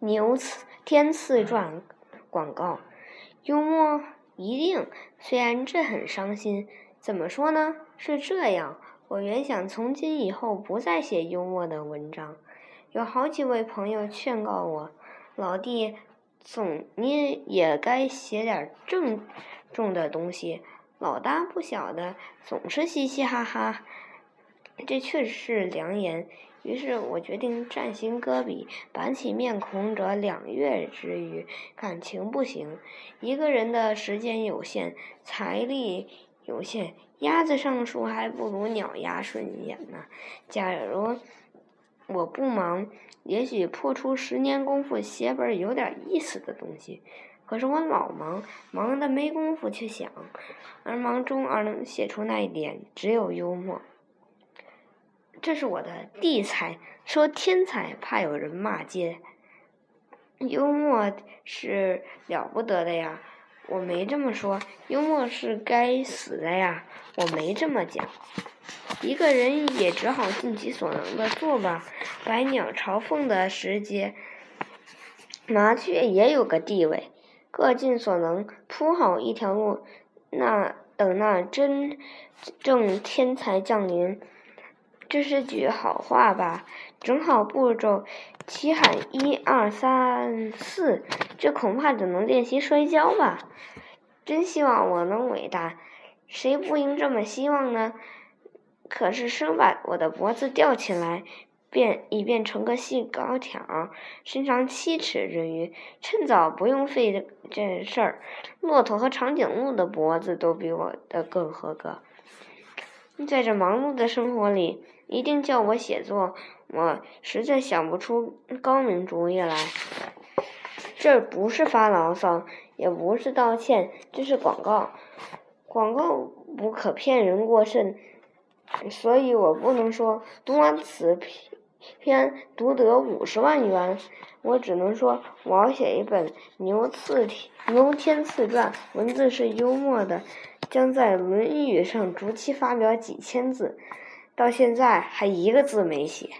牛次天赐传广告，幽默一定。虽然这很伤心，怎么说呢？是这样，我原想从今以后不再写幽默的文章。有好几位朋友劝告我，老弟，总你也该写点郑重的东西。老大不小的，总是嘻嘻哈哈，这确实是良言。于是我决定暂行搁笔，板起面孔者两月之余，感情不行。一个人的时间有限，财力有限，鸭子上树还不如鸟鸭顺眼呢。假如我不忙，也许破出十年功夫写本有点意思的东西。可是我老忙，忙的没工夫去想，而忙中而能写出那一点，只有幽默。这是我的地才，说天才怕有人骂街。幽默是了不得的呀，我没这么说。幽默是该死的呀，我没这么讲。一个人也只好尽其所能的做吧。百鸟朝凤的时节，麻雀也有个地位，各尽所能铺好一条路。那等那真正天才降临。这是句好话吧？整好步骤，齐喊一二三四，这恐怕只能练习摔跤吧。真希望我能伟大，谁不应这么希望呢？可是生把我的脖子吊起来，变以便成个细高挑，身长七尺之余，趁早不用费这事儿。骆驼和长颈鹿的脖子都比我的更合格。在这忙碌的生活里。一定叫我写作，我实在想不出高明主意来。这不是发牢骚，也不是道歉，这是广告。广告不可骗人过甚，所以我不能说读完此篇独得五十万元。我只能说，我要写一本牛次牛天赐传，文字是幽默的，将在《论语》上逐期发表几千字。到现在还一个字没写。